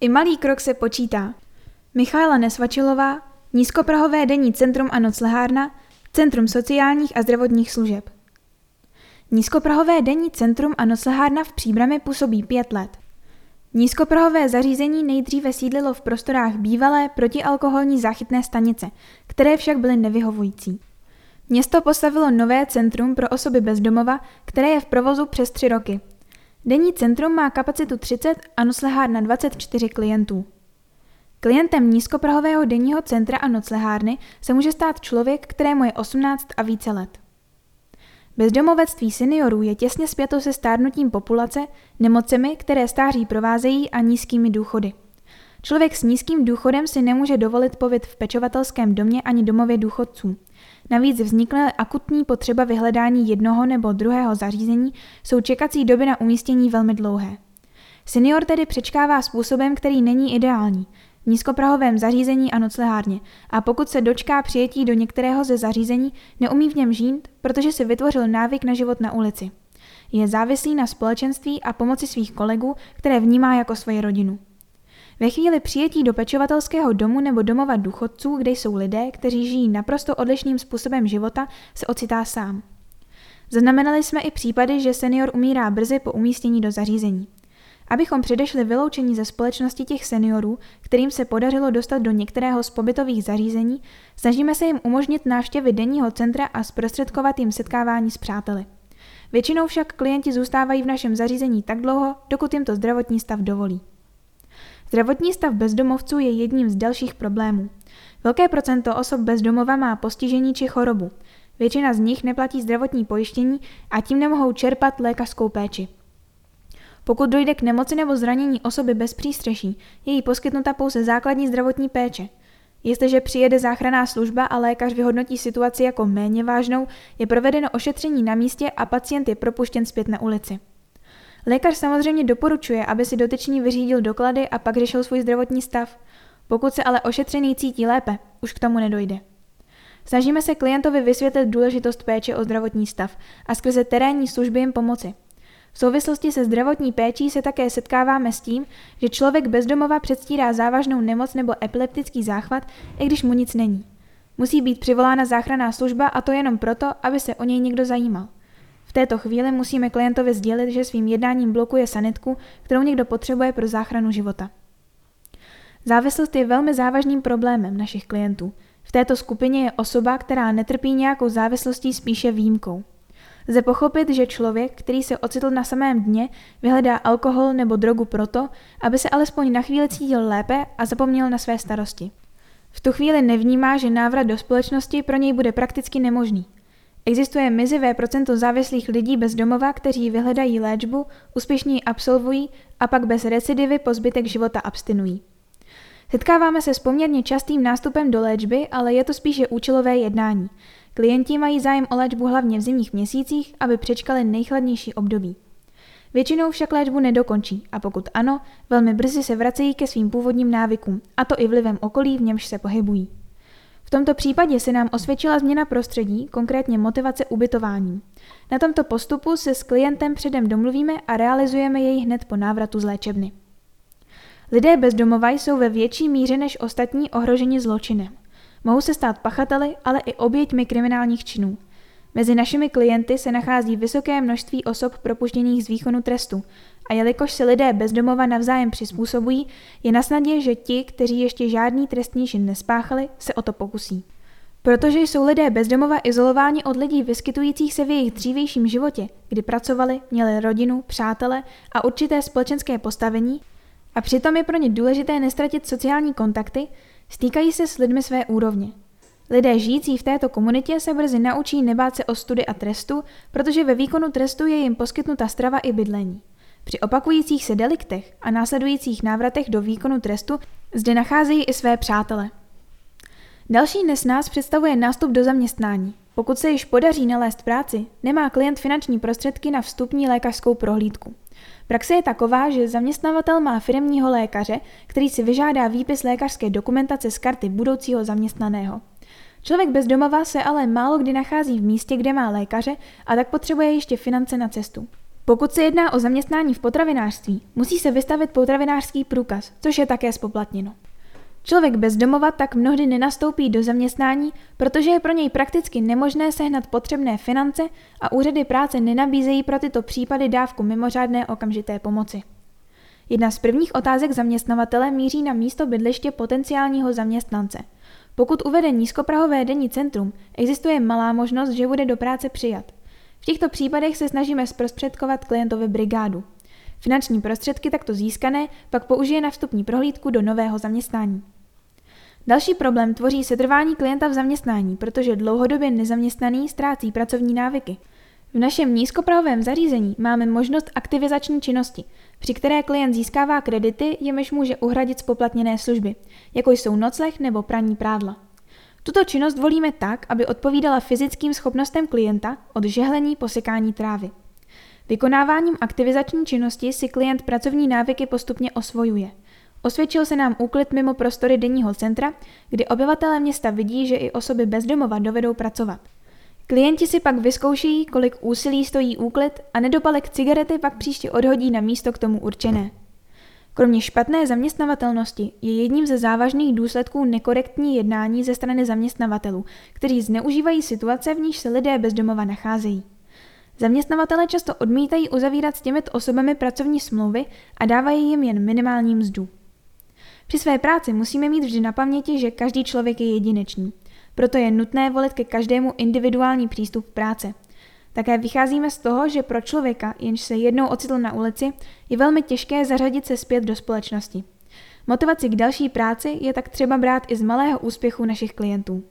I malý krok se počítá. Michaela Nesvačilová, Nízkoprahové denní centrum a noclehárna, Centrum sociálních a zdravotních služeb. Nízkoprahové denní centrum a noclehárna v Příbrami působí pět let. Nízkoprahové zařízení nejdříve sídlilo v prostorách bývalé protialkoholní záchytné stanice, které však byly nevyhovující. Město postavilo nové centrum pro osoby bezdomova, které je v provozu přes tři roky. Denní centrum má kapacitu 30 a noclehárna 24 klientů. Klientem nízkoprahového denního centra a noclehárny se může stát člověk, kterému je 18 a více let. Bezdomovectví seniorů je těsně spjato se stárnutím populace, nemocemi, které stáří provázejí a nízkými důchody. Člověk s nízkým důchodem si nemůže dovolit pobyt v pečovatelském domě ani domově důchodců. Navíc vznikne akutní potřeba vyhledání jednoho nebo druhého zařízení, jsou čekací doby na umístění velmi dlouhé. Senior tedy přečkává způsobem, který není ideální, v nízkoprahovém zařízení a noclehárně a pokud se dočká přijetí do některého ze zařízení, neumí v něm žít, protože si vytvořil návyk na život na ulici. Je závislý na společenství a pomoci svých kolegů, které vnímá jako svoji rodinu. Ve chvíli přijetí do pečovatelského domu nebo domova důchodců, kde jsou lidé, kteří žijí naprosto odlišným způsobem života, se ocitá sám. Zaznamenali jsme i případy, že senior umírá brzy po umístění do zařízení. Abychom předešli vyloučení ze společnosti těch seniorů, kterým se podařilo dostat do některého z pobytových zařízení, snažíme se jim umožnit návštěvy denního centra a zprostředkovat jim setkávání s přáteli. Většinou však klienti zůstávají v našem zařízení tak dlouho, dokud jim to zdravotní stav dovolí. Zdravotní stav bezdomovců je jedním z dalších problémů. Velké procento osob bezdomova má postižení či chorobu. Většina z nich neplatí zdravotní pojištění a tím nemohou čerpat lékařskou péči. Pokud dojde k nemoci nebo zranění osoby bez přístřeší, je jí poskytnuta pouze základní zdravotní péče. Jestliže přijede záchranná služba a lékař vyhodnotí situaci jako méně vážnou, je provedeno ošetření na místě a pacient je propuštěn zpět na ulici. Lékař samozřejmě doporučuje, aby si dotyčný vyřídil doklady a pak řešil svůj zdravotní stav. Pokud se ale ošetřený cítí lépe, už k tomu nedojde. Snažíme se klientovi vysvětlit důležitost péče o zdravotní stav a skrze terénní služby jim pomoci. V souvislosti se zdravotní péčí se také setkáváme s tím, že člověk bezdomova předstírá závažnou nemoc nebo epileptický záchvat, i když mu nic není. Musí být přivolána záchranná služba a to jenom proto, aby se o něj někdo zajímal. V této chvíli musíme klientovi sdělit, že svým jednáním blokuje sanitku, kterou někdo potřebuje pro záchranu života. Závislost je velmi závažným problémem našich klientů. V této skupině je osoba, která netrpí nějakou závislostí spíše výjimkou. Lze pochopit, že člověk, který se ocitl na samém dně, vyhledá alkohol nebo drogu proto, aby se alespoň na chvíli cítil lépe a zapomněl na své starosti. V tu chvíli nevnímá, že návrat do společnosti pro něj bude prakticky nemožný. Existuje mizivé procento závislých lidí bez domova, kteří vyhledají léčbu, úspěšně ji absolvují a pak bez recidivy po zbytek života abstinují. Setkáváme se s poměrně častým nástupem do léčby, ale je to spíše účelové jednání. Klienti mají zájem o léčbu hlavně v zimních měsících, aby přečkali nejchladnější období. Většinou však léčbu nedokončí a pokud ano, velmi brzy se vracejí ke svým původním návykům, a to i vlivem okolí, v němž se pohybují. V tomto případě se nám osvědčila změna prostředí, konkrétně motivace ubytování. Na tomto postupu se s klientem předem domluvíme a realizujeme jej hned po návratu z léčebny. Lidé bez domova jsou ve větší míře než ostatní ohroženi zločinem. Mohou se stát pachateli, ale i oběťmi kriminálních činů. Mezi našimi klienty se nachází vysoké množství osob propuštěných z výkonu trestu a jelikož se lidé bezdomova navzájem přizpůsobují, je na snadě, že ti, kteří ještě žádný trestní čin nespáchali, se o to pokusí. Protože jsou lidé bezdomova izolováni od lidí vyskytujících se v jejich dřívějším životě, kdy pracovali, měli rodinu, přátele a určité společenské postavení, a přitom je pro ně důležité nestratit sociální kontakty, stýkají se s lidmi své úrovně. Lidé žijící v této komunitě se brzy naučí nebát se o study a trestu, protože ve výkonu trestu je jim poskytnuta strava i bydlení. Při opakujících se deliktech a následujících návratech do výkonu trestu zde nacházejí i své přátele. Další nás představuje nástup do zaměstnání. Pokud se již podaří nalézt práci, nemá klient finanční prostředky na vstupní lékařskou prohlídku. Praxe je taková, že zaměstnavatel má firmního lékaře, který si vyžádá výpis lékařské dokumentace z karty budoucího zaměstnaného. Člověk bez domova se ale málo kdy nachází v místě, kde má lékaře a tak potřebuje ještě finance na cestu. Pokud se jedná o zaměstnání v potravinářství, musí se vystavit potravinářský průkaz, což je také spoplatněno. Člověk bez domova tak mnohdy nenastoupí do zaměstnání, protože je pro něj prakticky nemožné sehnat potřebné finance a úřady práce nenabízejí pro tyto případy dávku mimořádné okamžité pomoci. Jedna z prvních otázek zaměstnavatele míří na místo bydliště potenciálního zaměstnance. Pokud uvede nízkoprahové denní centrum, existuje malá možnost, že bude do práce přijat. V těchto případech se snažíme zprostředkovat klientovi brigádu. Finanční prostředky takto získané pak použije na vstupní prohlídku do nového zaměstnání. Další problém tvoří setrvání klienta v zaměstnání, protože dlouhodobě nezaměstnaný ztrácí pracovní návyky. V našem nízkoprahovém zařízení máme možnost aktivizační činnosti, při které klient získává kredity, jimiž může uhradit spoplatněné služby, jako jsou nocleh nebo praní prádla. Tuto činnost volíme tak, aby odpovídala fyzickým schopnostem klienta od žehlení po sekání trávy. Vykonáváním aktivizační činnosti si klient pracovní návyky postupně osvojuje. Osvědčil se nám úklid mimo prostory denního centra, kdy obyvatelé města vidí, že i osoby bezdomova dovedou pracovat. Klienti si pak vyzkoušejí, kolik úsilí stojí úklid a nedopalek cigarety pak příště odhodí na místo k tomu určené. Kromě špatné zaměstnavatelnosti je jedním ze závažných důsledků nekorektní jednání ze strany zaměstnavatelů, kteří zneužívají situace, v níž se lidé bezdomova nacházejí. Zaměstnavatele často odmítají uzavírat s těmito osobami pracovní smlouvy a dávají jim jen minimální mzdu. Při své práci musíme mít vždy na paměti, že každý člověk je jedinečný. Proto je nutné volit ke každému individuální přístup práce. Také vycházíme z toho, že pro člověka, jenž se jednou ocitl na ulici, je velmi těžké zařadit se zpět do společnosti. Motivaci k další práci je tak třeba brát i z malého úspěchu našich klientů.